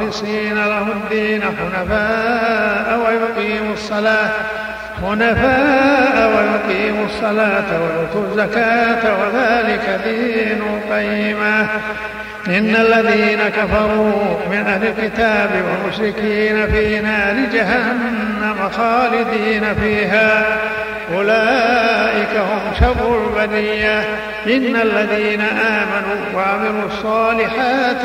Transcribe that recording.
مخلصين له الدين حنفاء ويقيموا الصلاة. حنفاء ويقيموا الصلاة ويؤتوا الزكاة وذلك دين القيمة إن الذين كفروا من أهل الكتاب والمشركين في نار جهنم خالدين فيها. أولئك هم شر البرية. إن الذين آمنوا وعملوا الصالحات